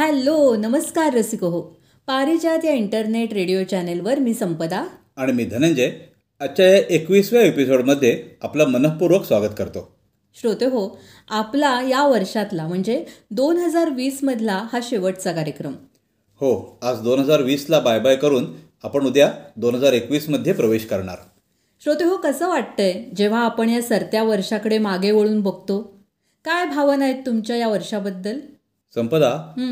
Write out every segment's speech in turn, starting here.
नमस्कार रसिक हो. पारिजात या इंटरनेट रेडिओ चॅनेलवर मी संपदा. आणि मी धनंजय. आजच्या या एकवीसव्या एपिसोडमध्ये आपलं मनःपूर्वक स्वागत करतो. श्रोते हो आपला या वर्षातला म्हणजे दोन हजार वीसमधला हा शेवटचा कार्यक्रम. हो आज दोन हजार वीसला बाय बाय करून आपण उद्या दोन हजार एकवीसमध्ये प्रवेश करणार. श्रोते हो कसं वाटतंय जेव्हा आपण या सरत्या वर्षाकडे मागे वळून बघतो? काय भावना आहेत तुमच्या या वर्षाबद्दल? संपदा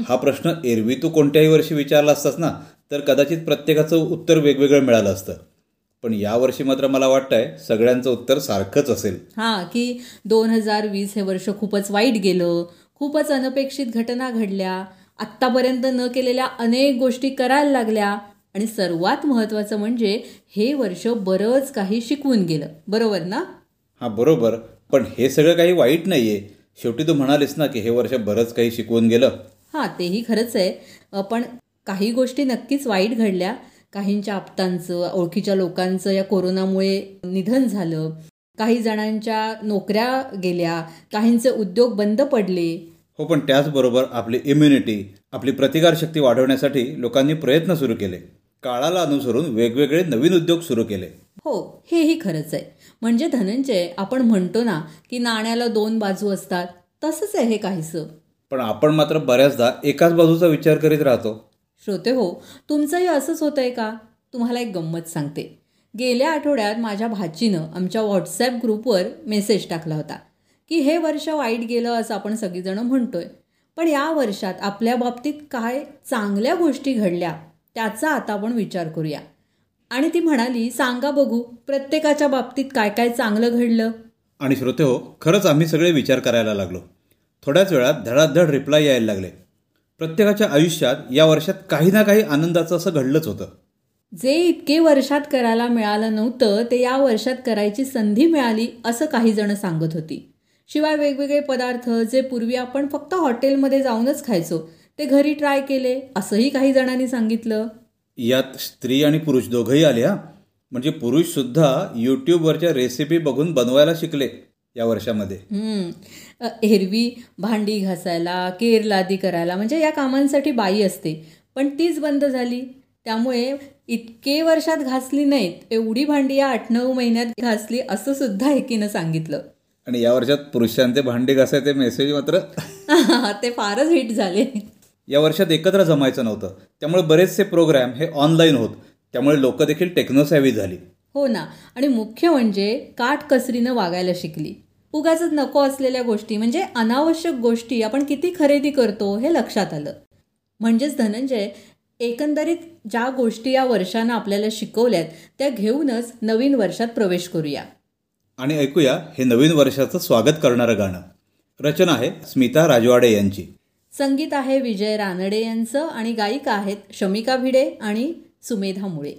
हा प्रश्न एरवी तू कोणत्याही वर्षी विचारला असतास ना तर कदाचित प्रत्येकाचं उत्तर वेगवेगळं मिळालं असतं. पण यावर्षी मात्र मला वाटतंय सगळ्यांचं उत्तर सारखंच असेल. हां की दोन हजार वीस हे वर्ष खूपच वाईट गेलं खूपच अनपेक्षित घटना घडल्या आत्तापर्यंत न केलेल्या अनेक गोष्टी करायला लागल्या आणि सर्वात महत्त्वाचं म्हणजे हे वर्ष बरंच काही शिकवून गेलं. बरोबर ना? हा बरोबर. पण हे सगळं काही वाईट नाहीये. शेवटी तू म्हणालीस ना की हे वर्ष बरंच काही शिकवून गेलं. हां तेही खरंच आहे. पण काही गोष्टी नक्कीच वाईट घडल्या. काहींच्या आप्तांचं ओळखीच्या लोकांचं या कोरोनामुळे निधन झालं. काही जणांच्या नोकऱ्या गेल्या. काहींचे उद्योग बंद पडले. हो पण त्याचबरोबर आपली इम्युनिटी आपली प्रतिकारशक्ती वाढवण्यासाठी लोकांनी प्रयत्न सुरू केले. काळाला अनुसरून वेगवेगळे नवीन उद्योग सुरू केले. हो हेही खरंच आहे. म्हणजे धनंजय आपण म्हणतो ना की नाण्याला दोन बाजू असतात तसंच आहे हे काहीसं. पण आपण मात्र बऱ्याचदा एकाच बाजूचा विचार करीत राहतो. श्रोते हो तुमचंही असंच होतं आहे का? तुम्हाला एक गंमत सांगते. गेल्या आठवड्यात माझ्या भाचीनं आमच्या व्हॉट्सॲप ग्रुपवर मेसेज टाकला होता की हे वर्ष वाईट गेलं असं आपण सगळीजणं म्हणतोय. पण या वर्षात आपल्या बाबतीत काय चांगल्या गोष्टी घडल्या त्याचा आता आपण विचार करूया. आणि ती म्हणाली सांगा बघू प्रत्येकाच्या बाबतीत काय काय चांगलं घडलं? आणि श्रोते हो खरंच आम्ही सगळे विचार करायला लागलो. थोड्याच वेळात धडाधड रिप्लाय यायला लागले. प्रत्येकाच्या आयुष्यात या वर्षात काही ना काही आनंदाचं असं घडलंच होतं. जे इतके वर्षात करायला मिळालं नव्हतं ते या वर्षात करायची संधी मिळाली असं काही जण सांगत होती. शिवाय वेगवेगळे पदार्थ जे पूर्वी आपण फक्त हॉटेलमध्ये जाऊनच खायचो ते घरी ट्राय केले असंही काही जणांनी सांगितलं. यात स्त्री आणि पुरुष दोघंही आले हा म्हणजे पुरुष सुद्धा यूट्यूबवरच्या रेसिपी बघून बनवायला शिकले या वर्षामध्ये. एरवी भांडी घासायला केर लादी करायला म्हणजे या कामांसाठी बाई असते. पण तीच बंद झाली. त्यामुळे इतके वर्षात घासली नाहीत. एवढी भांडी या आठ नऊ महिन्यात घासली असं सुद्धा एकीनं सांगितलं. आणि या वर्षात पुरुषांचे भांडे घासायचे मेसेज मात्र ते फारच हिट झाले. या वर्षात एकत्र जमायचं नव्हतं. त्यामुळे बरेचसे प्रोग्राम हे ऑनलाईन होत. त्यामुळे लोक देखील टेक्नोसॅव्ही झाली. हो ना. आणि मुख्य म्हणजे काटकसरीनं वागायला शिकली. उगाच नको असलेल्या गोष्टी म्हणजे अनावश्यक गोष्टी आपण किती खरेदी करतो हे लक्षात आलं. म्हणजेच धनंजय एकंदरीत ज्या गोष्टी या वर्षानं आपल्याला शिकवल्यात त्या घेऊनच नवीन वर्षात प्रवेश करूया. आणि ऐकूया हे नवीन वर्षाचं स्वागत करणारं गाणं. रचना आहे स्मिता राजवाडे यांची. संगीत आहे विजय रानडे यांचं आणि गायिका आहेत शमिका भिडे आणि सुमेधा मुळे.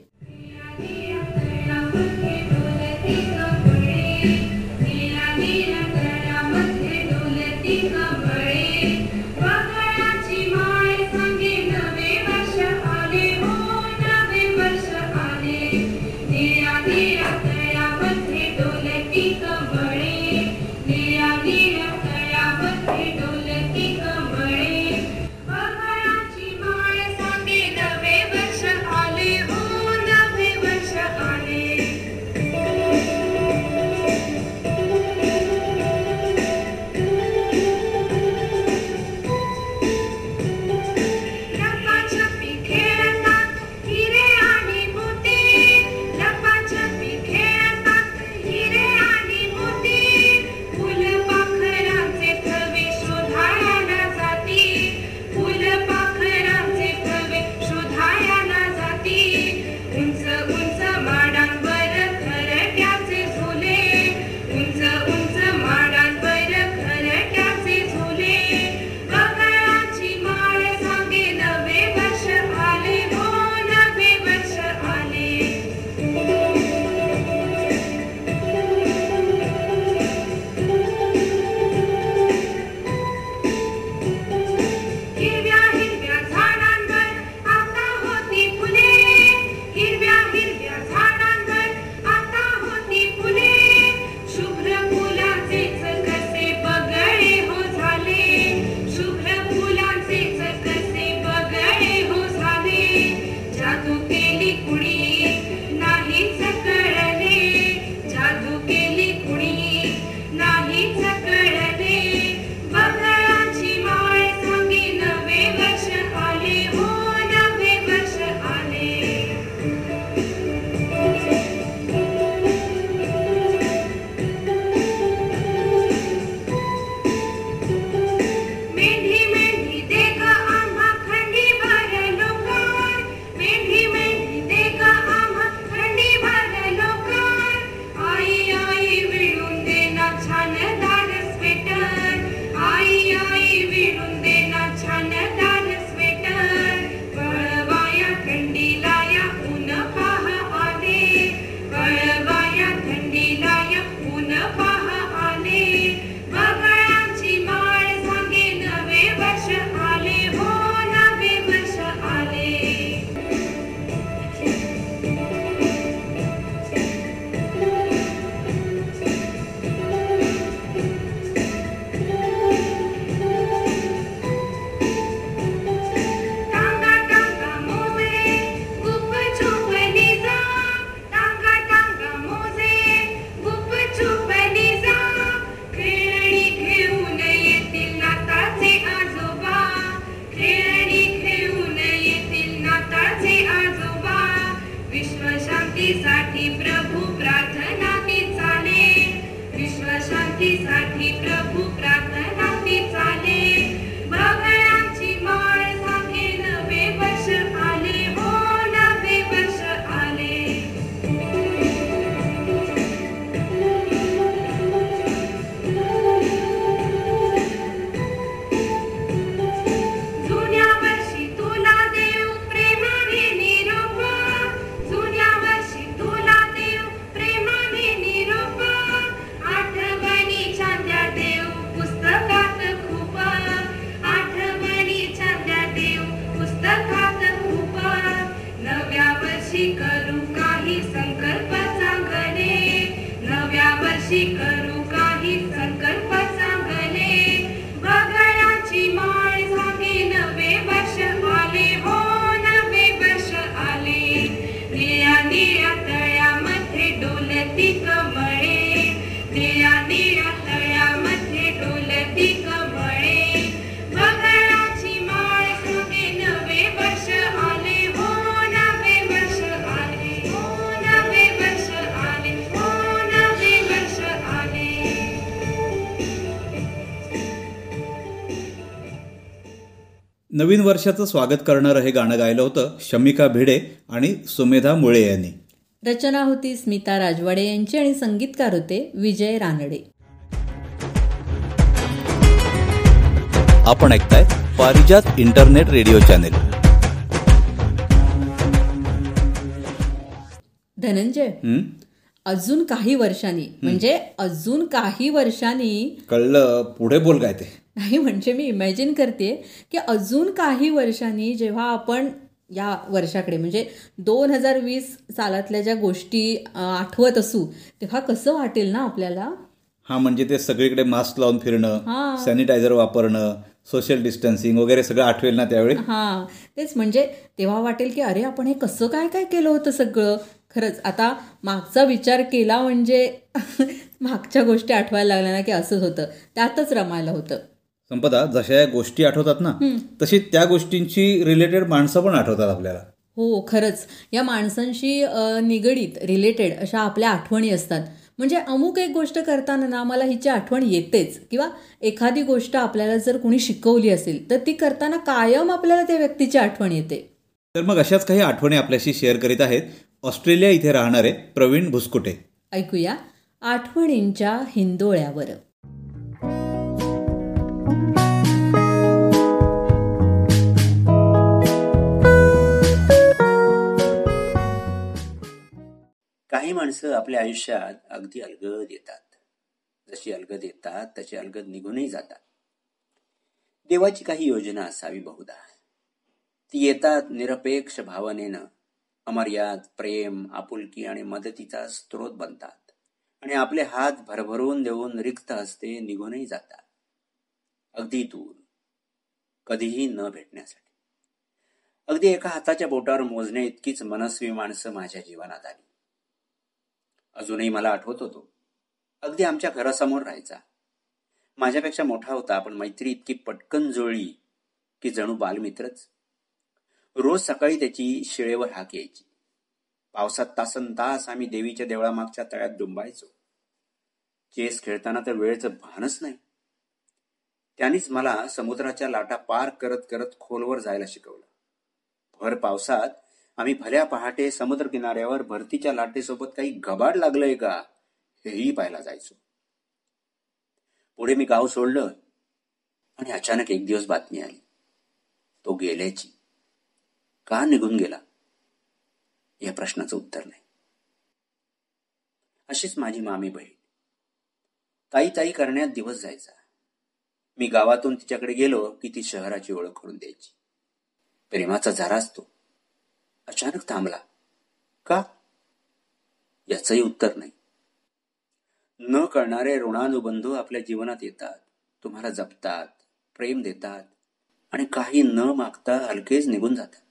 वर्षाचं स्वागत करणारं हे गाणं गायलं होतं शमिका भिडे आणि सुमेधा मुळे यांनी. रचना होती स्मिता राजवाडे यांची आणि संगीतकार होते विजय रानडे. आपण ऐकताय Parijat internet radio channel. Dhananjay? अजून काही वर्षांनी म्हणजे अजून काही वर्षांनी कळलं पुढे बोल काय ते नाही म्हणजे मी इमॅजिन करते की अजून काही वर्षांनी जेव्हा आपण या वर्षाकडे म्हणजे दोन हजार वीस सालातल्या ज्या गोष्टी आठवत असू तेव्हा कसं वाटेल ना आपल्याला? हा म्हणजे ते सगळीकडे मास्क लावून. फिरणं सॅनिटायझर वापरणं सोशल डिस्टन्सिंग वगैरे सगळं आठवेल ना त्यावेळी? हां. तेच म्हणजे तेव्हा वाटेल की अरे आपण हे कसं काय काय केलं होतं सगळं? खरंच आता मागचा विचार केला म्हणजे मागच्या गोष्टी आठवायला लागल्या ना की असंच होतं. त्यातच रमायला होतं. संपदा जशा या गोष्टी आठवतात ना तशी त्या गोष्टींची रिलेटेड माणसं पण आठवतात आपल्याला. हो खरंच. या माणसांशी निगडीत रिलेटेड अशा आपल्या आठवणी असतात. म्हणजे अमुक एक गोष्ट करताना ना मला हिची आठवण येतेच. किंवा एखादी गोष्ट आपल्याला जर कोणी शिकवली असेल तर ती करताना कायम आपल्याला त्या व्यक्तीची आठवण येते. तर मग अशाच काही आठवणी आपल्याशी शेअर करीत आहेत. ऑस्ट्रेलिया इथे राहणारे प्रवीण भुसकुटे. ऐकूया. आठवणींच्या हिंदोळ्यावर. काही माणसं आपल्या आयुष्यात अगदी अलगद येतात. जशी अलगद येतात तशी अलगद निघूनही जातात. देवाची काही योजना असावी बहुधा. ती येतात निरपेक्ष भावनेनं. अमर्याद प्रेम आपुलकी आणि मदतीचा स्रोत बनतात. आणि आपले हात भरभरून देऊन रिक्त हस्ते निघूनही जातात. अगदी दूर कधीही न भेटण्यासाठी. अगदी एका हाताच्या बोटावर मोजणे इतकीच मनस्वी माणसं माझ्या जीवनात आली. अजूनही मला आठवत होतो अगदी आमच्या घरासमोर राहायचा. माझ्यापेक्षा मोठा होता पण मैत्री इतकी पटकन जुळली की जणू बालमित्रच. रोज सकाळी त्याची शिळेवर हाक यायची. पावसात तासन तास आम्ही देवीच्या देवळामागच्या तळ्यात डुंबायचो. चेस खेळताना तर वेळेचं भानच नाही. त्यांनीच मला समुद्राच्या लाटा पार करत करत खोलवर जायला शिकवलं. भर पावसात आम्ही भल्या पहाटे समुद्र किनाऱ्यावर भरतीच्या लाटेसोबत काही गबाड लागलंय का हेही पाहायला जायचो. पुढे मी गाव सोडलं आणि अचानक एक दिवस बातमी आली. तो गेल्याची. का निघून गेला? या प्रश्नाचं उत्तर नाही. अशीच माझी मामी बहीण. ताई ताई करण्यात दिवस जायचा. मी गावातून तिच्याकडे गेलो की ती शहराची ओळख करून द्यायची. प्रेमाचा झरा असतो. अचानक थांबला. का? याचंही उत्तर नाही. न कळणारे ऋणानुबंधू आपल्या जीवनात येतात. तुम्हाला जपतात प्रेम देतात आणि काही न मागता हलकेच निघून जातात.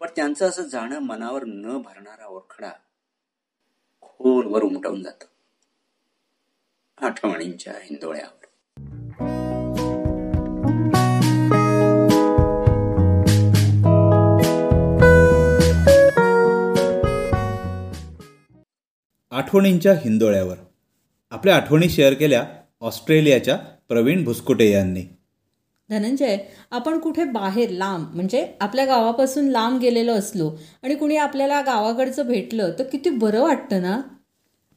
पण त्यांचं असं जाणं मनावर न भरणारा ओरखडा खोलवर उमटवून जात. आठवणींच्या हिंदोळ्यावर. आठवणींच्या हिंदोळ्यावर. आपल्या आठवणी शेअर केल्या ऑस्ट्रेलियाच्या प्रवीण भुसकुटे यांनी. धनंजय आपण कुठे बाहेर लांब म्हणजे आपल्या गावापासून लांब गेलेलो असलो आणि कुणी आपल्याला गावाकडचं भेटलं तर किती बरं वाटतं ना?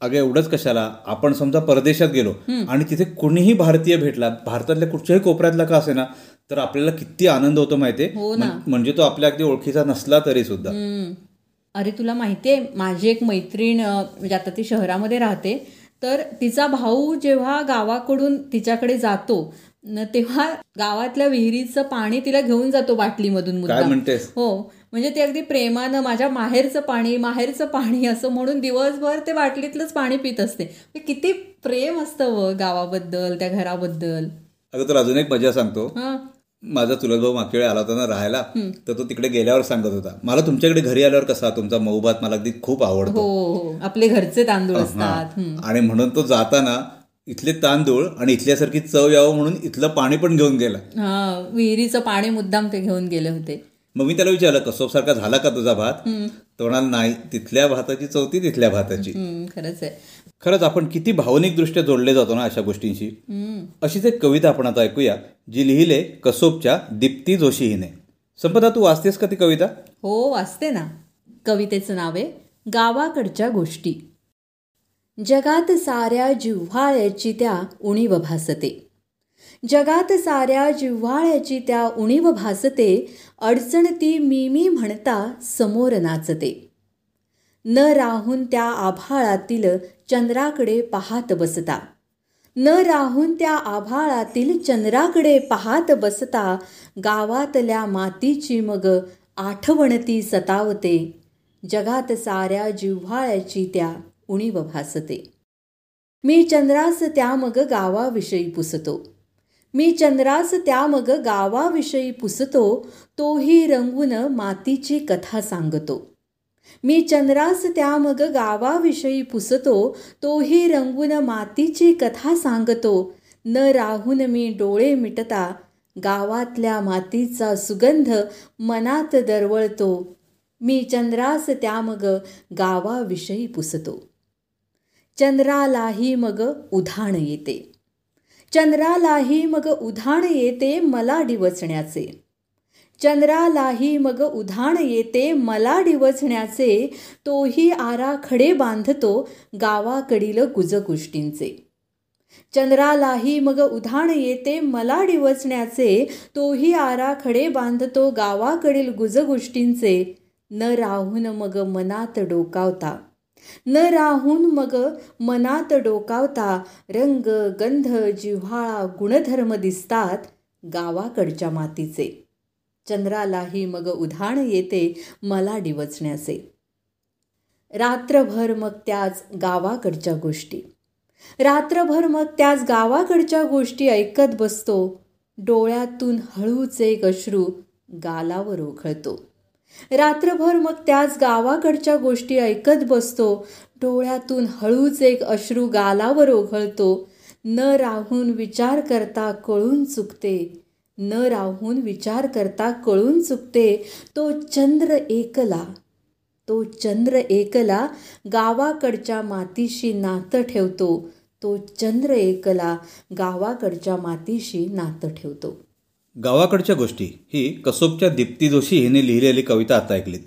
अगं एवढंच कशाला? आपण समजा परदेशात गेलो आणि तिथे कुणीही भारतीय भेटला भारतातल्या कुठच्याही कोपऱ्यातला का असेना तर आपल्याला किती आनंद होतो माहितीये? हो ना. म्हण- म्हणजे तो आपल्या अगदी ओळखीचा नसला तरी सुद्धा. अरे तुला माहिती आहे माझी एक मैत्रीण म्हणजे आता ती शहरामध्ये राहते तर तिचा भाऊ जेव्हा गावाकडून तिच्याकडे जातो तेव्हा गावातल्या विहिरीचं पाणी तिला घेऊन जातो बाटलीमधून म्हणतेस? हो म्हणजे ते अगदी प्रेमानं माझ्या माहेरचं पाणी माहेरचं पाणी असं म्हणून दिवसभर ते बाटलीतलंच पाणी पित असते. किती प्रेम असतं व गावाबद्दल त्या घराबद्दल. अगं तुला अजून एक मजा सांगतो. माझा चुलत भाऊ मागच्या वेळी आला होता ना राहायला तर तो तिकडे गेल्यावर सांगत होता मला तुमच्याकडे घरी आल्यावर कसा? तुमचा मऊभात मला अगदी खूप हो आवडतो हो. आपले घरचे तांदूळ असतात. आणि म्हणून तो जाताना इथले तांदूळ आणि इथल्यासारखी चव यावं म्हणून इथलं पाणी पण घेऊन गेला. हा विहिरीचं पाणी मुद्दाम ते घेऊन गेले होते. मग मी त्याला विचारलं कसोब सारखा झाला का तुझा भात? तो म्हणाला नाही तिथल्या भाताची चौथी तिथल्या भाताची. खरंच आहे. खरंच आपण किती भावनिक दृष्ट्या जोडले जातो ना अशा गोष्टींशी. अशीच एक कविता आपण आता ऐकूया जी लिहिले कसोबच्या दीप्ती जोशी हिने. संपदा तू वाचतेस का ती कविता? हो वाचते ना. कवितेचं नाव आहे गावाकडच्या गोष्टी. जगात साऱ्या जिव्हाळ्याची त्या उणीव भासते. जगात साऱ्या जिव्हाळ्याची त्या उणीव भासते अडचण ती मी मी म्हणता समोर नाचते. न राहून त्या आभाळातील चंद्राकडे पाहात बसता. न राहून त्या आभाळातील चंद्राकडे पाहात बसता गावातल्या मातीची मग आठवण ती सतावते. जगात साऱ्या जिव्हाळ्याची त्या उणीव भासते. मी चंद्रास त्या मग गावाविषयी पुसतो. मी चंद्रास त्या मग गावाविषयी पुसतो तोही रंगून मातीची कथा सांगतो. मी चंद्रास त्या मग गावाविषयी पुसतो तोही रंगून मातीची कथा सांगतो. न राहून मी डोळे मिटता गावातल्या मातीचा सुगंध मनात दरवळतो. मी चंद्रास त्या मग गावाविषयी पुसतो. चंद्रालाही मग उधाण येते. चंद्रालाही मग उधाण येते मला डिवचण्याचे. चंद्रालाही मग उधाण येते मला डिवचण्याचे. तोही आराखडे बांधतो गावाकडील गुजगोष्टींचे चंद्रालाही मग उधाण येते मला डिवचण्याचे. तोही आराखडे बांधतो गावाकडील गुजगोष्टींचे न राहून मग मनात डोकावता. न राहून मग मनात डोकावता. रंग गंध जिव्हाळा गुणधर्म दिसतात गावाकडच्या मातीचे. चंद्रालाही मग उधाण येते मला डिवचण्याचे रात्रभर मग त्याच गावाकडच्या गोष्टी. रात्रभर मग त्याच गावाकडच्या गोष्टी ऐकत बसतो. डोळ्यातून हळूच एक अश्रू गालावर ओघळतो रात्रभर मग त्याच गावाकडच्या गोष्टी ऐकत बसतो. डोळ्यातून हळूच एक अश्रू गालावर ओघळतो न राहून विचार करता कळून चुकते. न राहून विचार करता कळून चुकते. तो चंद्र एकला तो चंद्र एकला गावाकडच्या मातीशी नातं ठेवतो. तो चंद्र एकला गावाकडच्या मातीशी नातं ठेवतो. गावाकडच्या गोष्टी ही कसोबच्या दीप्ती जोशी हिने लिहिलेली कविता आता ऐकलीत.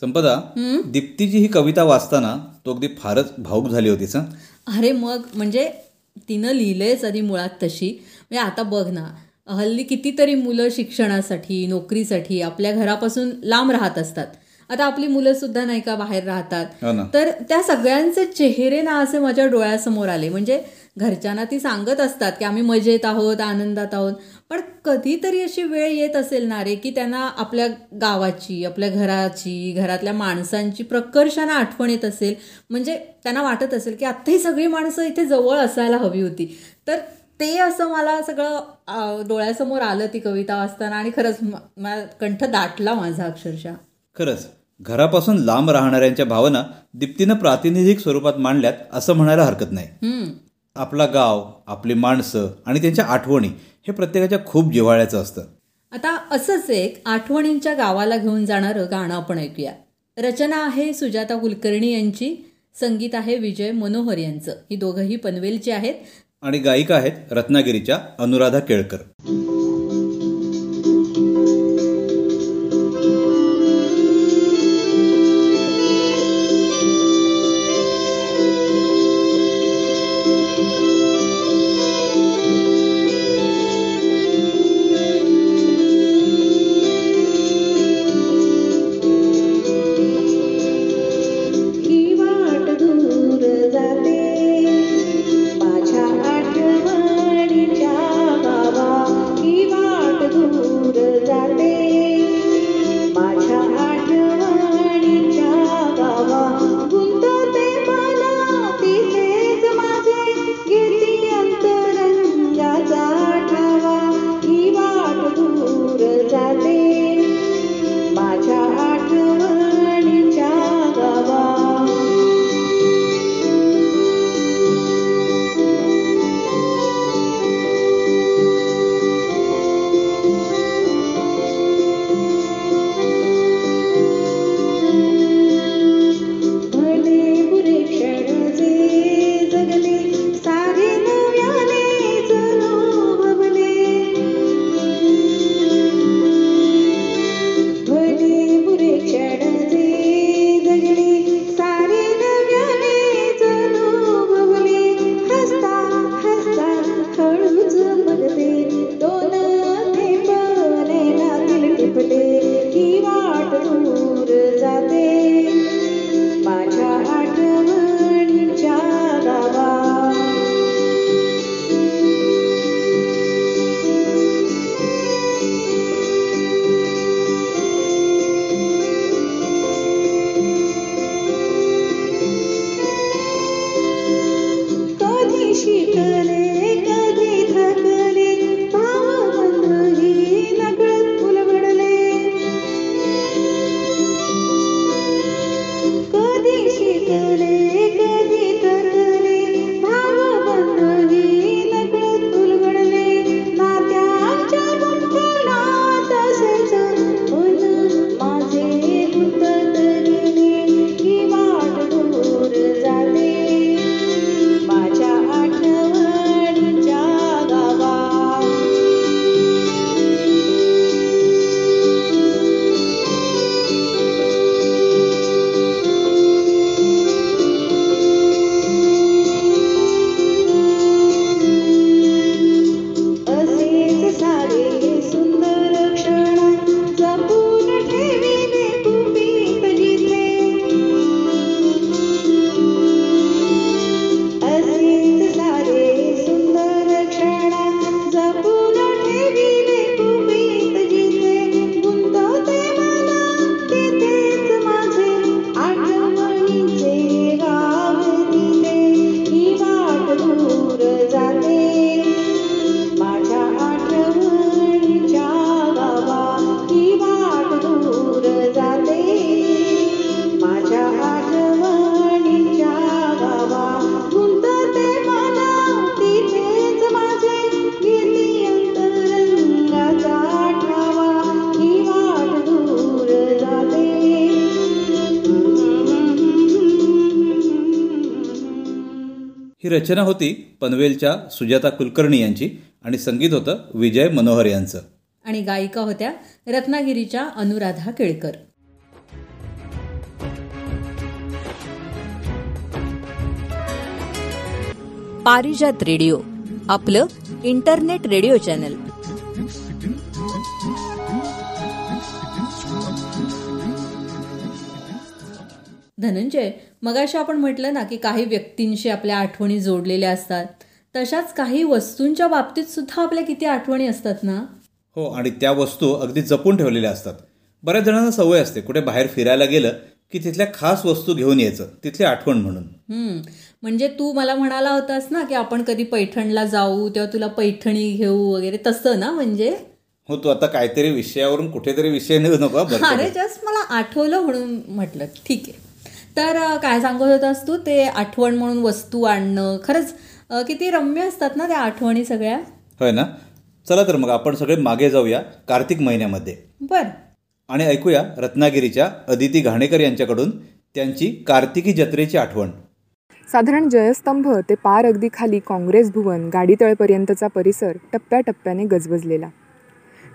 संपदा दीप्तीची ही कविता वाचताना तो अगदी फारच भाऊक झाली होतीस हं? अरे मग म्हणजे तिनं लिहिलंयच आधी मुळात तशी. म्हणजे आता बघ ना हल्ली कितीतरी मुलं शिक्षणासाठी नोकरीसाठी आपल्या घरापासून लांब राहत असतात. आता आपली मुलं सुद्धा नाही का बाहेर राहतात? हो तर त्या सगळ्यांचे चेहरे ना असे माझ्या डोळ्यासमोर आले. म्हणजे घरच्यांना ती सांगत असतात की आम्ही मजेत आहोत आनंदात आहोत. पण कधीतरी अशी वेळ येत असेल ना रे की त्यांना आपल्या गावाची आपल्या घराची घरातल्या माणसांची प्रकर्षानं आठवण येत असेल. म्हणजे त्यांना वाटत असेल की आत्ता ही सगळी माणसं इथे जवळ असायला हवी होती. तर ते असं मला सगळं डोळ्यासमोर आलं ती कविता वाचताना आणि खरंच कंठ दाटला माझा अक्षरशः. खरंच घरापासून लांब राहणाऱ्यांच्या भावना दीप्तीनं प्रातिनिधिक स्वरूपात मांडल्यात असं म्हणायला हरकत नाही. आपला गाव आपली माणसं आणि त्यांच्या आठवणी हे प्रत्येकाच्या खूप जिव्हाळ्याचं असतं. आता असंच एक आठवणींच्या गावाला घेऊन जाणारं गाणं आपण ऐकूया. रचना आहे सुजाता कुलकर्णी यांची संगीत आहे विजय मनोहर यांचं. ही दोघंही पनवेलचे आहेत. आणि गायिका आहेत रत्नागिरीच्या अनुराधा केळकर. ही रचना होती पनवेलच्या सुजाता कुलकर्णी यांची आणि संगीत होतं विजय मनोहर यांचं. आणि गायिका होत्या रत्नागिरीच्या अनुराधा केळकर. पारिजात रेडिओ आपलं इंटरनेट रेडिओ चॅनल. धनंजय मगाशी आपण म्हटलं ना की काही व्यक्तींशी आपल्या आठवणी जोडलेल्या असतात. तशाच काही वस्तूंच्या बाबतीत सुद्धा आपल्या किती आठवणी असतात ना? हो आणि त्या वस्तू अगदी जपून ठेवलेल्या असतात. बऱ्याच जणांना सवय असते कुठे बाहेर फिरायला गेलं की तिथल्या खास वस्तू घेऊन यायचं तिथली आठवण म्हणून. हम्म, म्हणजे तू मला म्हणाला होतास ना की आपण कधी पैठणला जाऊ तेव्हा तुला पैठणी घेऊ वगैरे तसं ना म्हणजे? हो तू आता काहीतरी विषयावरून कुठेतरी विषय नेऊ नको अरे जस्ट मला आठवलं म्हणून म्हटलं. ठीक आहे. तर काय सांगत होतास तू? ते आठवण म्हणून वस्तू आणणं. खरंच किती रम्य असतात ना त्या आठवणी सगळ्या? होय ना? चला तर मग आपण सगळे मागे जाऊया कार्तिक महिन्यामध्ये. बर. आणि ऐकूया रत्नागिरीच्या अदिती घाणेकर यांच्याकडून त्यांची कार्तिकी जत्रेची आठवण. साधारण जयस्तंभ ते पार अगदी खाली काँग्रेस भुवन गाडीतळपर्यंतचा परिसर टप्प्याटप्प्याने गजबजलेला.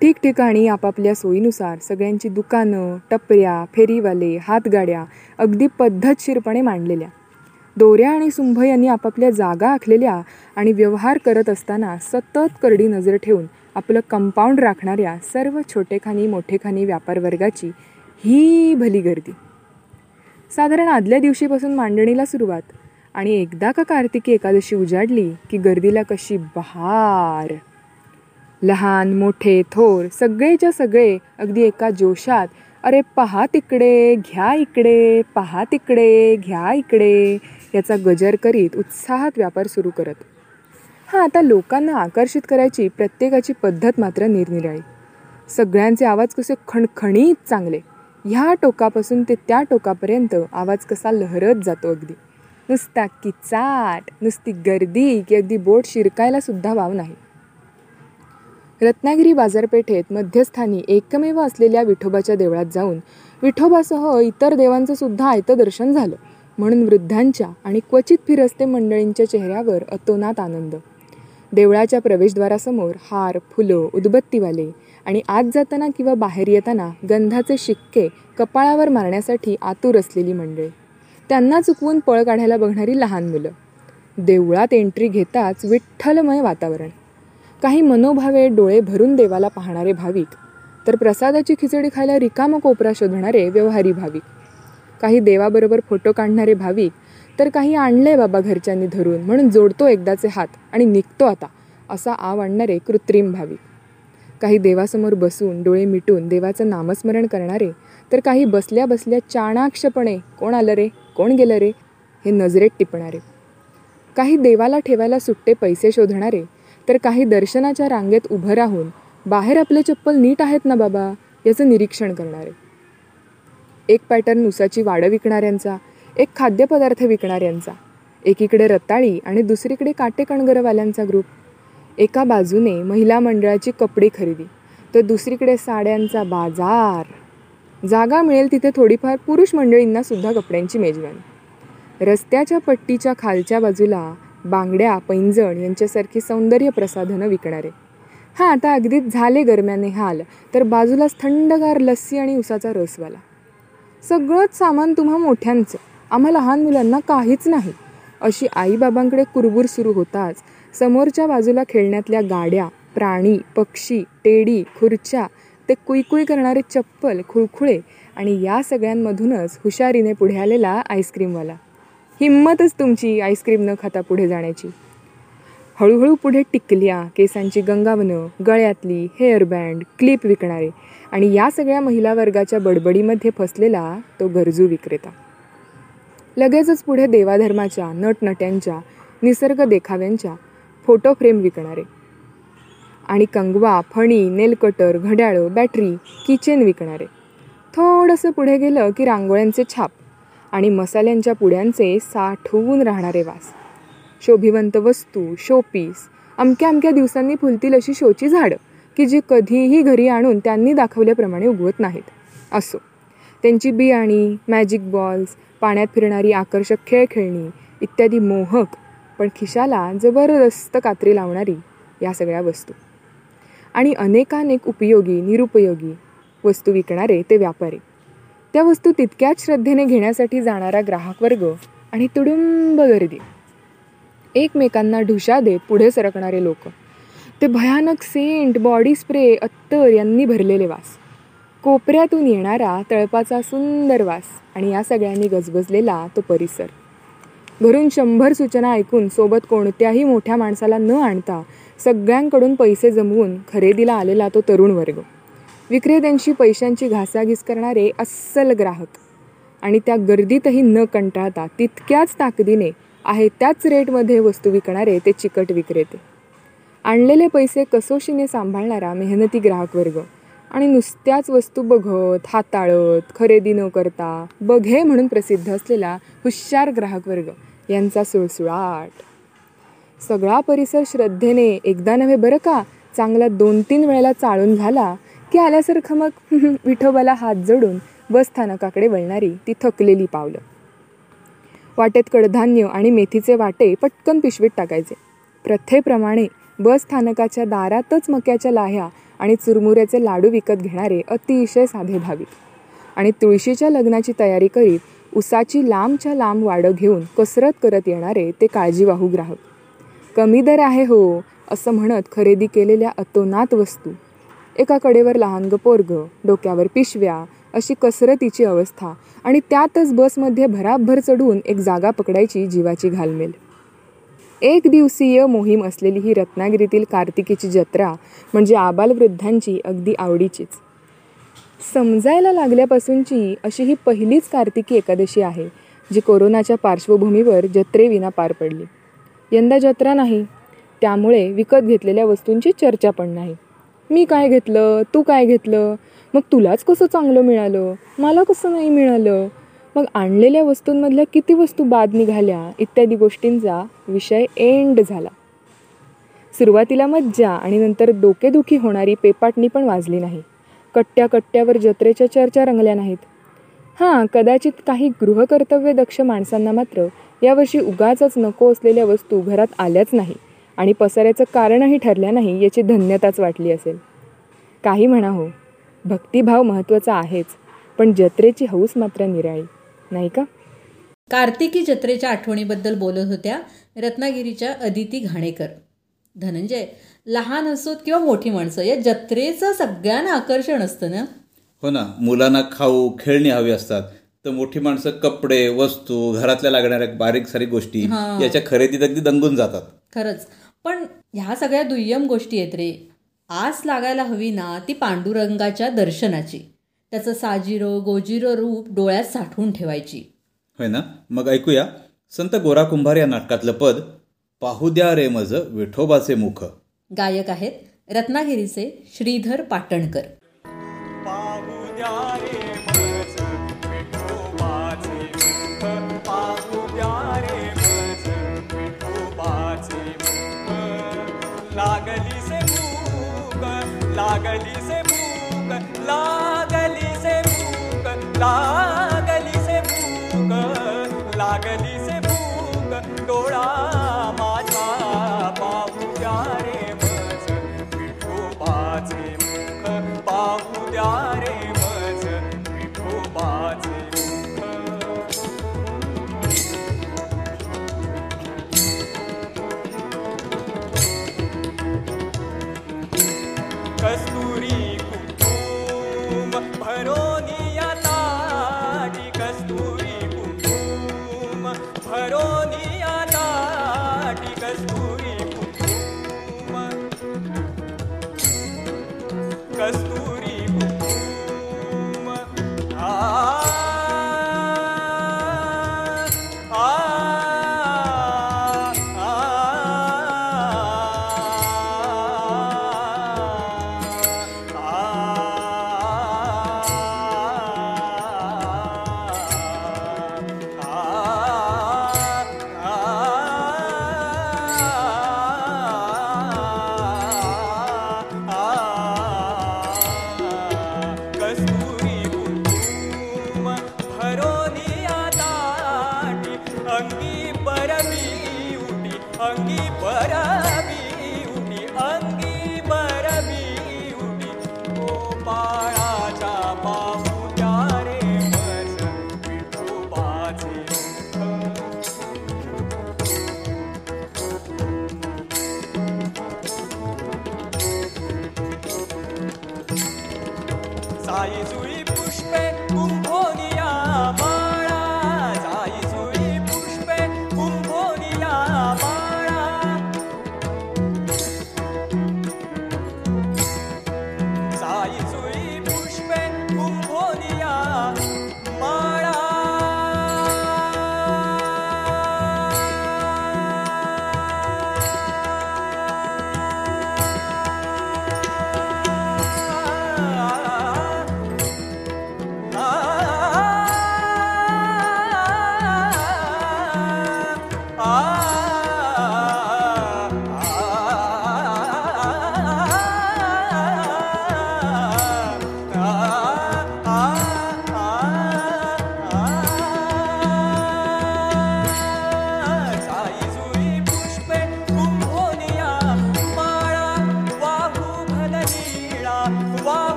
ठिकठिकाणी आपापल्या सोयीनुसार सगळ्यांची दुकानं टपऱ्या फेरीवाले हातगाड्या अगदी पद्धतशीरपणे मांडलेल्या. दोऱ्या आणि सुंभ यांनी आपापल्या जागा आखलेल्या आणि व्यवहार करत असताना सतत करडी नजर ठेवून आपलं कंपाऊंड राखणाऱ्या सर्व छोटेखानी मोठेखानी व्यापार वर्गाची ही भली गर्दी. साधारण आदल्या दिवशीपासून मांडणीला सुरुवात आणि एकदा का कार्तिकी एकादशी उजाडली की गर्दीला कशी बहार! लहान मोठे थोर सगळेच्या सगळे अगदी एका जोशात. अरे पहा तिकडे घ्या इकडे पहा तिकडे घ्या इकडे याचा गजर करीत उत्साहात व्यापार सुरू करत. हां आता लोकांना आकर्षित करायची प्रत्येकाची पद्धत मात्र निरनिराळी. सगळ्यांचे आवाज कसे खणखणीत चांगले. ह्या टोकापासून ते त्या टोकापर्यंत आवाज कसा लहरत जातो अगदी. नुसता किचाट नुसती गर्दी की अगदी बोट शिरकायला सुद्धा वाव नाही. रत्नागिरी बाजारपेठेत मध्यस्थानी एकमेव असलेल्या विठोबाच्या देवळात जाऊन विठोबासह इतर देवांचं सुद्धा आयतं दर्शन झालं. म्हणून वृद्धांच्या आणि क्वचित फिरस्ते मंडळींच्या चेहऱ्यावर अतोनात आनंद. देवळाच्या प्रवेशद्वारासमोर हार फुलं उदबत्तीवाले आणि आत जाताना किंवा बाहेर येताना गंधाचे शिक्के कपाळावर मारण्यासाठी आतुर असलेली मंडळी. त्यांना चुकवून पळ काढायला बघणारी लहान मुलं. देवळात एंट्री घेताच विठ्ठलमय वातावरण. काही मनोभावे डोळे भरून देवाला पाहणारे भाविक तर प्रसादाची खिचडी खायला रिकाम कोपरा शोधणारे व्यवहारी भाविक. काही देवाबरोबर फोटो काढणारे भाविक तर काही आणले बाबा घरच्यांनी धरून म्हणून जोडतो एकदाचे हात आणि निघतो आता असा आव आणणारे कृत्रिम भाविक. काही देवासमोर बसून डोळे मिटून देवाचं नामस्मरण करणारे तर काही बसल्या बसल्या चाणाक्षपणे कोण आलं रे? कोण गेलं रे? हे नजरेत टिपणारे. काही देवाला ठेवायला सुट्टे पैसे शोधणारे तर काही दर्शनाच्या रांगेत उभं राहून बाहेर आपले चप्पल नीट आहेत ना बाबा याचं निरीक्षण करणारे. एक पॅटर्न उसाची वाडं विकणाऱ्यांचा एक खाद्यपदार्थ विकणाऱ्यांचा एकीकडे रताळी आणि दुसरीकडे काटे कणगरवाल्यांचा ग्रुप एका बाजूने महिला मंडळाची कपडे खरेदी तर दुसरीकडे साड्यांचा बाजार. जागा मिळेल तिथे थोडीफार पुरुष मंडळींना सुद्धा कपड्यांची मेजवानी. रस्त्याच्या पट्टीच्या खालच्या बाजूला बांगड्या पैंजण यांच्यासारखी सौंदर्य प्रसाधनं विकणारे. हां आता अगदीच झाले गरम्याने हाल तर बाजूलाच थंडगार लस्सी आणि उसाचा रसवाला. सगळंच सामान तुम्हा मोठ्यांचं आम्हा लहान मुलांना काहीच नाही. अशी आईबाबांकडे कुरबूर सुरू होताच समोरच्या बाजूला खेळण्यातल्या गाड्या प्राणी पक्षी टेडी खुर्च्या ते कुईकुई करणारे चप्पल खुळखुळे आणि या सगळ्यांमधूनच हुशारीने पुढे आलेला आईस्क्रीमवाला. हिंमतच तुमची आईस्क्रीम न खाता पुढे जाण्याची. हळूहळू पुढे टिकल्या केसांची गंगावनं गळ्यातली हेअरबँड क्लिप विकणारे आणि या सगळ्या महिला वर्गाच्या बडबडीमध्ये फसलेला तो गरजू विक्रेता. लगेचच पुढे देवाधर्माच्या नटनट्यांच्या निसर्ग देखाव्यांच्या फोटो फ्रेम विकणारे. आणि कंगवा फणी नेलकटर घड्याळं बॅटरी किचेन विकणारे. थोडंसं पुढे गेलं की रांगोळ्यांचे छाप. आणि मसाल्यांच्या पुड्यांचे साठवून राहणारे वास. शोभिवंत वस्तू शोपीस अमक्या अमक्या दिवसांनी फुलतील अशी शोची झाडं की जी कधीही घरी आणून त्यांनी दाखवल्याप्रमाणे उगवत नाहीत. असो. त्यांची बियाणी मॅजिक बॉल्स पाण्यात फिरणारी आकर्षक खेळ खेळणी इत्यादी मोहक पण खिशाला जबरदस्त कात्री लावणारी या सगळ्या वस्तू. आणि अनेकानेक उपयोगी निरुपयोगी वस्तू विकणारे ते व्यापारी. त्या वस्तू तितक्याच श्रद्धेने घेण्यासाठी जाणारा ग्राहक वर्ग आणि तुडुंब गर्दी. एकमेकांना ढुशा देत पुढे सरकणारे लोक. ते भयानक सेंट बॉडी स्प्रे अत्तर यांनी भरलेले वास. कोपऱ्यातून येणारा तळपाचा सुंदर वास आणि या सगळ्यांनी गजबजलेला तो परिसर. घरून शंभर सूचना ऐकून सोबत कोणत्याही मोठ्या माणसाला न आणता सगळ्यांकडून पैसे जमवून खरेदीला आलेला तो तरुण वर्ग. विक्रेत्यांशी पैशांची घासाघीस करणारे अस्सल ग्राहक. आणि त्या गर्दीतही न कंटाळता तितक्याच ताकदीने आहे त्याच रेटमध्ये वस्तू विकणारे ते चिकट विक्रेते. आणलेले पैसे कसोशीने सांभाळणारा मेहनती ग्राहक वर्ग आणि नुसत्याच वस्तू बघत हाताळत खरेदी न करता बघे म्हणून प्रसिद्ध असलेला हुशार ग्राहक वर्ग यांचा सुळसुळाट. सगळा परिसर श्रद्धेने एकदा नव्हे बरं का चांगला दोन तीन वेळेला चाळून झाला की आल्यासारखं मग विठोबाला हात जोडून बस स्थानकाकडे वळणारी ती थकलेली पावलं. वाटेत कडधान्य आणि मेथीचे वाटे पटकन पिशवीत टाकायचे. प्रथेप्रमाणे बस स्थानकाच्या दारातच मक्याच्या लाह्या आणि चुरमुऱ्याचे लाडू विकत घेणारे अतिशय साधे भाविक. आणि तुळशीच्या लग्नाची तयारी करीत उसाची लांबच्या लांब वाडं घेऊन कसरत करत येणारे ते काळजीवाहू ग्राहक. कमी दर आहे हो असं म्हणत खरेदी केलेल्या अतोनात वस्तू एका कडेवर लहान पोरग डोक्यावर पिशव्या अशी कसरतीची अवस्था आणि त्यातच बसमध्ये भराभर चढून एक जागा पकडायची जीवाची घालमेल. एक दिवसीय मोहीम असलेली ही रत्नागिरीतील कार्तिकीची जत्रा म्हणजे आबालवृद्धांची अगदी आवडीचीच. समजायला लागल्यापासूनची अशी ही पहिलीच कार्तिकी एकादशी आहे जी कोरोनाच्या पार्श्वभूमीवर जत्रेविना पार पडली. यंदा जत्रा नाही त्यामुळे विकत घेतलेल्या वस्तूंची चर्चा पण नाही. मी काय घेतलं? तू काय घेतलं? मग तुलाच कसं चांगलं मिळालं? मला कसं नाही मिळालं? मग आणलेल्या वस्तूंमधल्या किती वस्तू बाद निघाल्या? इत्यादी गोष्टींचा विषय एंड झाला. सुरुवातीला मज्जा आणि नंतर डोकेदुखी होणारी पेपाटणी पण वाजली नाही. कट्ट्या कट्ट्यावर जत्रेच्या चर्चा रंगल्या नाहीत. हां कदाचित काही गृहकर्तव्य दक्ष माणसांना मात्र यावर्षी उगाचच नको असलेल्या वस्तू घरात आल्याच नाही. आणि पसाऱ्याचं कारणही ठरल्या नाही याची धन्यताच वाटली असेल. काही म्हणा हो भक्तिभाव महत्त्वाचा आहेच पण जत्रेची हौस मात्र निराळी नाही का? कार्तिकी जत्रेच्या आठवणीबद्दल बोलत होत्या रत्नागिरीच्या अदिती घाणेकर. धनंजय लहान असोत किंवा मोठी माणसं या जत्रेचं सगळ्यांना आकर्षण असतं ना? हो ना मुलांना खाऊ खेळणी हवी असतात तर मोठी माणसं कपडे वस्तू घरातल्या लागणाऱ्या बारीक सारीक गोष्टी. याच्या खरेदीत अगदी दंगून जातात. खरंच. पण ह्या सगळ्या दुय्यम गोष्टी आहेत रे. आस लागायला हवी ना ती पांडुरंगाच्या दर्शनाची. त्याचं साजिरं गोजिरं रूप डोळ्यात साठवून ठेवायची. होय ना? मग ऐकूया. संत गोरा कुंभार या नाटकातलं पद पाहू द्या रे मज विठोबाचे मुख. गायक आहेत रत्नागिरीचे श्रीधर पाटणकर. पाहू द्या रे लागली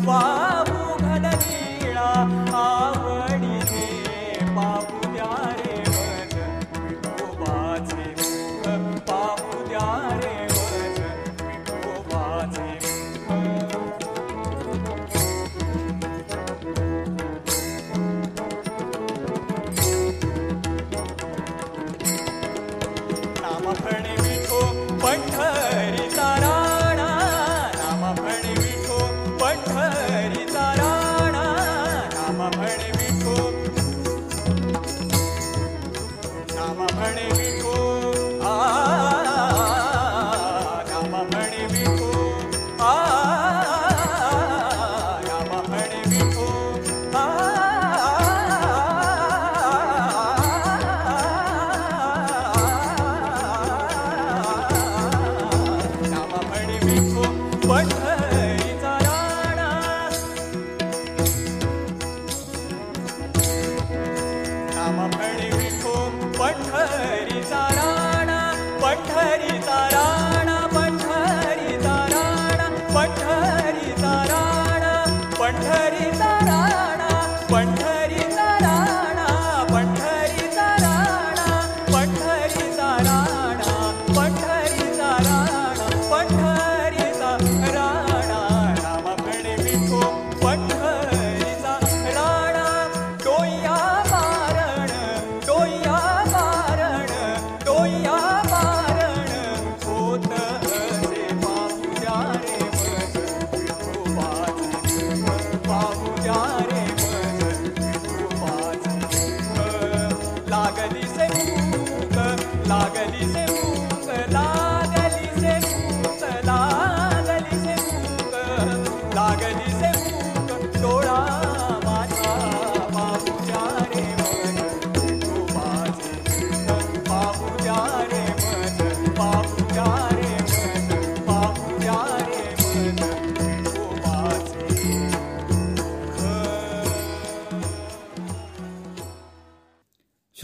why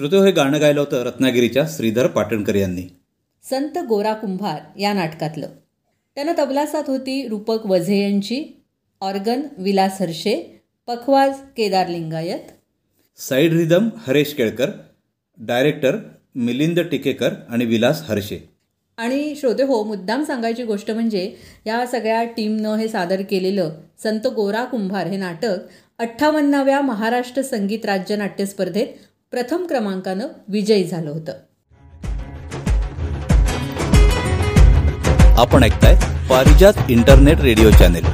श्रोते हे गाणं गायलं होतं रत्नागिरीच्या श्रीधर पाटणकर यांनी. संत गोरा कुंभार या नाटकातलं. त्यानं तबला साथ होती रूपक वझे यांची ऑर्गन विलास हर्षे पखवाज Kedar Lingayat. Side rhythm Haresh Kelkar director Milind Tikekar आणि विलास हर्षे. आणि श्रोते हो मुद्दाम सांगायची गोष्ट म्हणजे या सगळ्या टीमनं हे सादर केलेलं संत गोरा कुंभार हे नाटक अठ्ठावन्नाव्या महाराष्ट्र संगीत राज्य नाट्य स्पर्धेत प्रथम क्रमांकानं विजयी झालं होतं. आपण ऐकताय पारिजात इंटरनेट रेडिओ चॅनेल.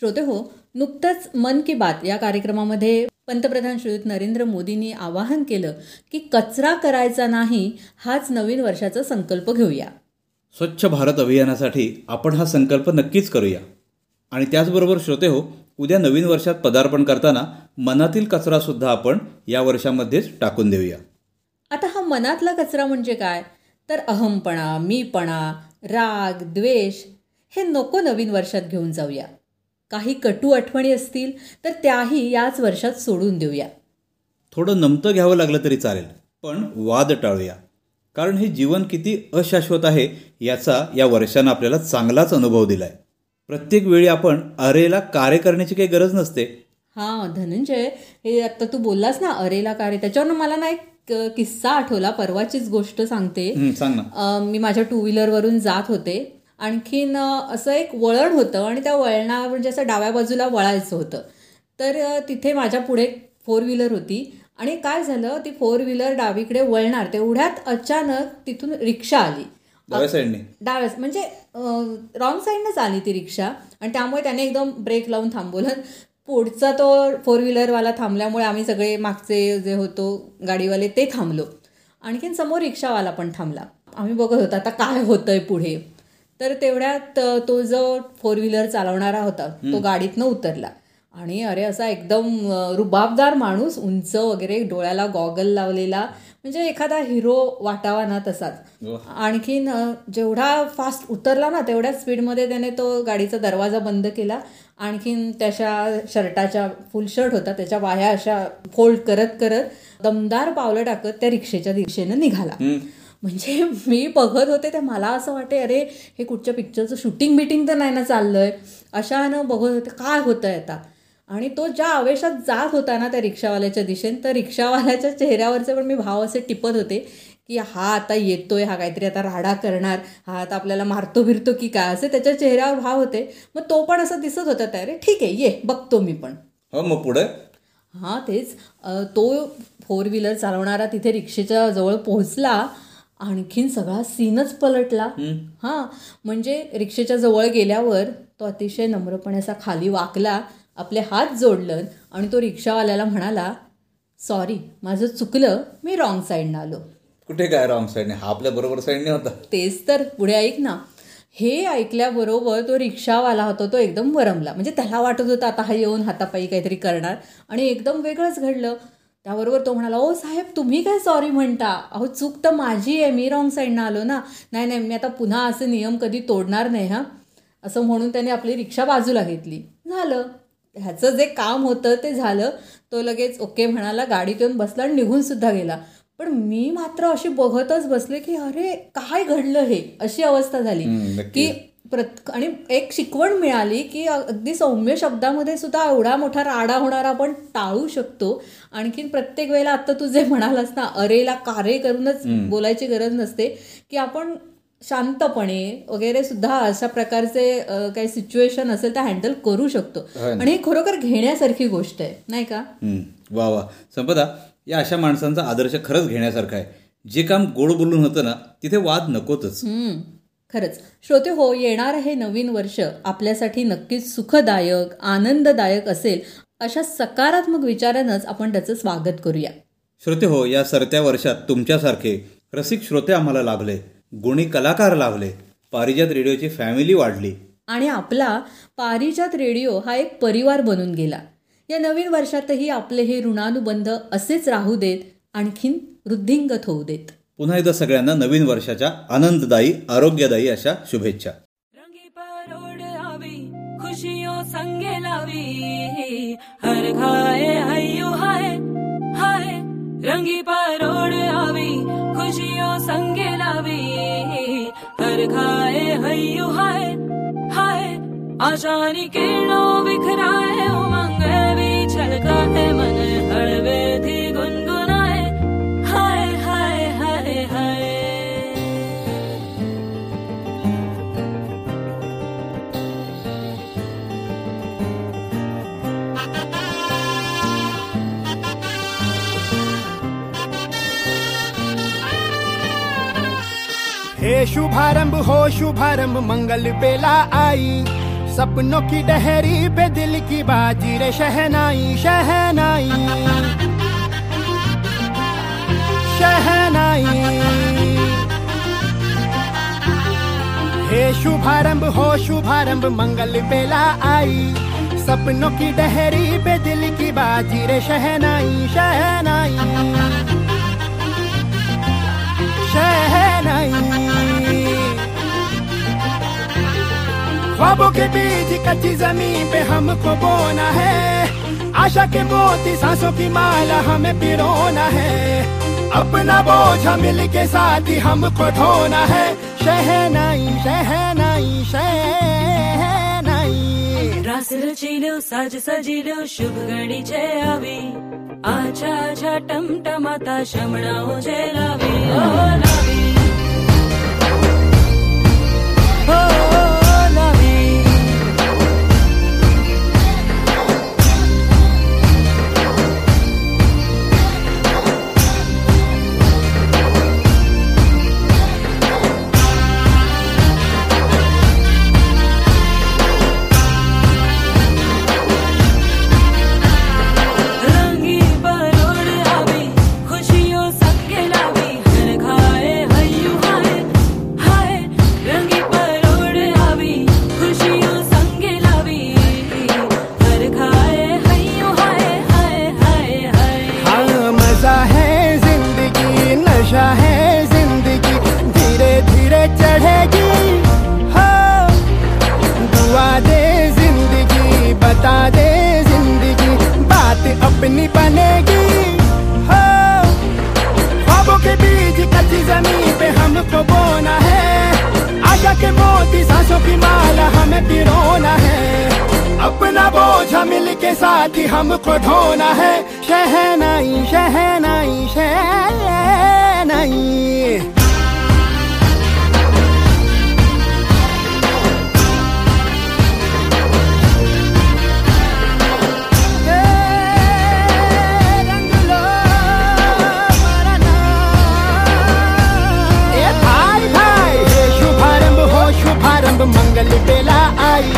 श्रोते हो नुकतंच मन की बात या कार्यक्रमामध्ये पंतप्रधान श्रीयुत नरेंद्र मोदींनी आवाहन केलं की कचरा करायचा नाही हाच नवीन वर्षाचा संकल्प घेऊया. स्वच्छ भारत अभियानासाठी आपण हा संकल्प नक्कीच करूया. आणि त्याचबरोबर श्रोते हो उद्या नवीन वर्षात पदार्पण करताना मनातील कचरा सुद्धा आपण या वर्षामध्येच टाकून देऊया. आता हा मनातला कचरा म्हणजे काय? तर अहमपणा मीपणा राग द्वेष हे नको नवीन वर्षात घेऊन जाऊया. काही कटू आठवणी असतील तर त्याही याच वर्षात सोडून देऊया. थोडं नमतं घ्यावं लागलं तरी चालेल पण वाद टाळूया. कारण हे जीवन किती अशाश्वत आहे याचा या वर्षानं आपल्याला चांगलाच अनुभव दिलाय. प्रत्येक वेळी आपण अरेला कार्य करण्याची काही गरज नसते. हां धनंजय हे आता तू बोललास ना अरेला कार्य त्याच्यावरनं मला ना एक किस्सा आठवला परवाचीच गोष्ट सांगते. सांग ना. मी माझ्या टू व्हीलरवरून जात होते. आणखीन असं एक वळण होतं आणि त्या वळणावर म्हणजे असं डाव्या बाजूला वळायचं होतं. तर तिथे माझ्या पुढे फोर व्हीलर होती आणि काय झालं ती फोर व्हीलर डावीकडे वळणार तेवढ्यात अचानक तिथून रिक्षा आली. डाव्या साईडने डाव्या म्हणजे रॉंग साईडनंच आली ती रिक्षा. आणि त्यामुळे त्याने एकदम ब्रेक लावून थांबवलं. पुढचा तो फोर व्हीलरवाला थांबल्यामुळे आम्ही सगळे मागचे जे होतो गाडीवाले ते थांबलो. आणखीन समोर रिक्षावाला पण थांबला. आम्ही बघत होतो आता काय होतंय पुढे? तर तेवढ्यात तो जो फोर व्हीलर चालवणारा होता तो गाडीतनं उतरला. आणि अरे असा एकदम रुबाबदार माणूस उंच वगैरे डोळ्याला गॉगल लावलेला म्हणजे एखादा हिरो वाटावा ना तसाच. आणखीन जेवढा फास्ट उतरला ना तेवढ्या स्पीडमध्ये त्याने तो गाडीचा दरवाजा बंद केला. आणखीन त्याच्या शर्टाच्या फुल शर्ट होता त्याच्या वाया अशा फोल्ड करत करत दमदार पावलं टाकत त्या रिक्षेच्या दिशेनं निघाला. म्हणजे मी बघत होते तर मला असं वाटे अरे हे कुठच्या पिक्चरचं शूटिंग बिटिंग तर नाही ना चाललंय. अशानं बघत होते काय होतंय आता? आणि तो ज्या आवेशात जात होता ना त्या रिक्षावाल्याच्या दिशेने तर रिक्षावाल्याच्या चेहऱ्यावरचे पण मी भाव असे टिपत होते की हा आता येतोय हा काहीतरी आता राडा करणार हा आता आपल्याला मारतो फिरतो की काय असे त्याच्या चेहऱ्यावर भाव होते. मग तो पण असं दिसत होता त्या रे ठीक आहे ये बघतो मी पण. हो मग पुढे? हां तेच. तो फोर व्हीलर चालवणारा तिथे रिक्षेच्या जवळ पोहोचला आणखीन सगळा सीनच पलटला. हां म्हणजे रिक्षेच्या जवळ गेल्यावर तो अतिशय नम्रपणे असा खाली वाकला आपले हात जोडलं आणि तो रिक्षावाल्याला म्हणाला सॉरी माझं चुकलं मी रॉंग साईडनं आलो. कुठे काय रॉंग साईडने हा आपल्या बरोबर साईडने होता. तेच तर पुढे ऐक ना. हे ऐकल्याबरोबर तो रिक्षावाला होता तो एकदम वरमला. म्हणजे त्याला वाटत होतं आता हा येऊन हातापायी काहीतरी करणार. आणि एकदम वेगळंच घडलं. त्याबरोबर तो म्हणाला ओ साहेब तुम्ही काय सॉरी म्हणता? अहो चूक तर माझी आहे मी रॉंग साईडनं आलो ना. नाही नाही मी आता पुन्हा असे नियम कधी तोडणार नाही हा. असं म्हणून त्याने आपली रिक्षा बाजूला घेतली. झालं. ह्याचं जे काम होतं ते झालं तो लगेच ओके म्हणाला गाडीत येऊन बसला आणि निघून सुद्धा गेला. पण मी मात्र अशी बघतच बसले की अरे काय घडलं हे? अशी अवस्था झाली. की प्रत आणि एक शिकवण मिळाली की अगदी सौम्य शब्दामध्ये सुद्धा एवढा मोठा राडा होणारा आपण टाळू शकतो. आणखीन प्रत्येक वेळेला आता तू जे म्हणालास ना अरेला कार्य करूनच बोलायची गरज नसते. की आपण शांतपणे वगैरे सुद्धा अशा प्रकारचे काही सिच्युएशन असेल तर हँडल करू शकतो. हो. आणि ही खरोखर घेण्यासारखी गोष्ट आहे नाही का? वा वा. संपदा या अशा माणसांचा आदर्श खरंच घेण्यासारखा आहे. जे काम गोड बोलून होतं ना तिथे वाद नकोतच. हम्म, खरंच. श्रोते हो येणार हे नवीन वर्ष. आपल्यासाठी नक्कीच सुखदायक आनंददायक असेल अशा सकारात्मक विचारानंच आपण त्याचं स्वागत करूया. श्रोते हो या सरत्या वर्षात तुमच्यासारखे रसिक श्रोते आम्हाला लाभले गुणी कलाकार लाभले. पारिजात रेडिओची फॅमिली वाढली. आणि आपला पारिजात रेडिओ हा एक परिवार बनून गेला. या नवीन वर्षातही आपले हे ऋणानुबंध असेच राहू देत आणखीन वृद्धिंगत होऊ देत. पुन्हा एकदा सगळ्यांना नवीन वर्षाच्या आनंददायी आरोग्यदायी अशा शुभेच्छा. रंगी परोड़ आवे खुशियों संगे लावी. हर हाय हाय. रंगी परोड़ आवी जियो संगे लावी। हर खाए हयु हाय। हाय आशानी किरणों बिखराए उमंग शुभारंभ हो, शुभारंभ मंगल बेला आई। सपनों की डहरी पे दिल की बाजी रे, शहनाई शहनाई। शहनाई। हे शुभारंभ हो, शुभारंभ मंगल बेला आई। सपनों की डहरी पे दिल की बाजी रे, शहनाई शहनाई। शहनाई। ख्वाबों के बीच कच्ची ज़मीन पे हमको बोना है आशा के मोती सांसों की माला हमें पिरोना है अपना बोझ मिल के साथ ही हमको ढोना है शहनाई शहनाई शहनाई रास रचिलो साज सजिलो शुभ घडीचे आवी आछा आछा टमटमाता शमणाओ जे लावी ओ लावी के मोती सांसों की माला हमें पिरोना है। अपना बोझ मिल के साथ ही हमको ढोना है। शहनाई शहनाई शहनाई। शुभारंभ मंगल बेला आई।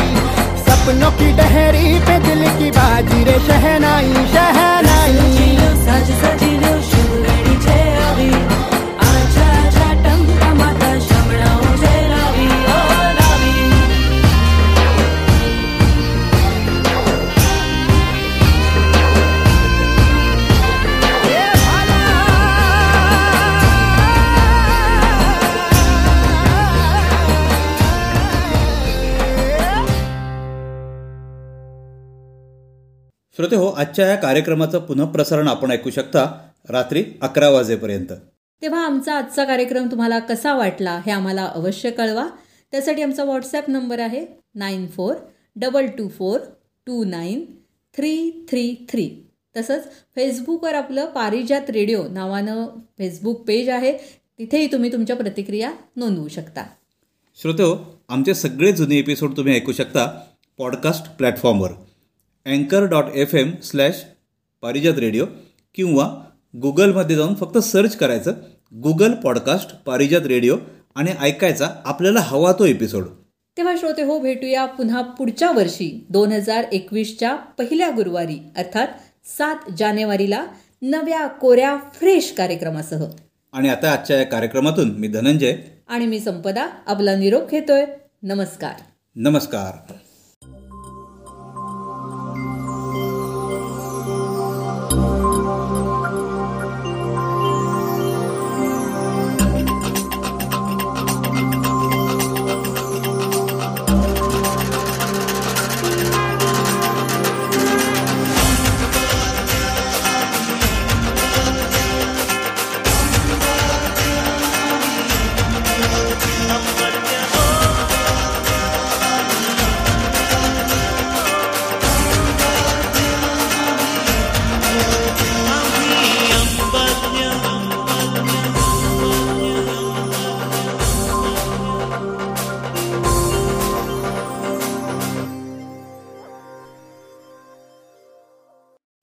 सपनों की डहरी पे दिल की बाजी रे शहनाई शहनाई। सज साज श्रोते हो आजच्या या कार्यक्रमाचं पुनःप्रसारण आपण ऐकू शकता रात्री अकरा वाजेपर्यंत. तेव्हा आमचा आजचा कार्यक्रम तुम्हाला कसा वाटला हे आम्हाला अवश्य कळवा. त्यासाठी आमचा व्हॉट्सॲप नंबर आहे nine four double two four two nine three three three. तसंच फेसबुकवर आपलं पारिजात रेडिओ नावानं फेसबुक पेज आहे तिथेही तुम्ही तुमच्या प्रतिक्रिया नोंदवू शकता. श्रोते हो आमचे सगळे जुने एपिसोड तुम्ही ऐकू शकता पॉडकास्ट प्लॅटफॉर्मवर अँकर dot F M slash Parijat radio किंवा गुगलमध्ये जाऊन फक्त सर्च करायचं. गुगल पॉडकास्ट पारिजात रेडिओ आणि ऐकायचा आपल्याला हवा तो एपिसोड तेव्हा श्रोते हो भेटूया पुन्हा पुढच्या वर्षी दोन हजार एकवीसच्या पहिल्या गुरुवारी अर्थात सात जानेवारीला नव्या कोऱ्या फ्रेश कार्यक्रमासह. आणि आता आजच्या या कार्यक्रमातून मी धनंजय. आणि मी संपदा आपला निरोप घेतोय. नमस्कार. नमस्कार.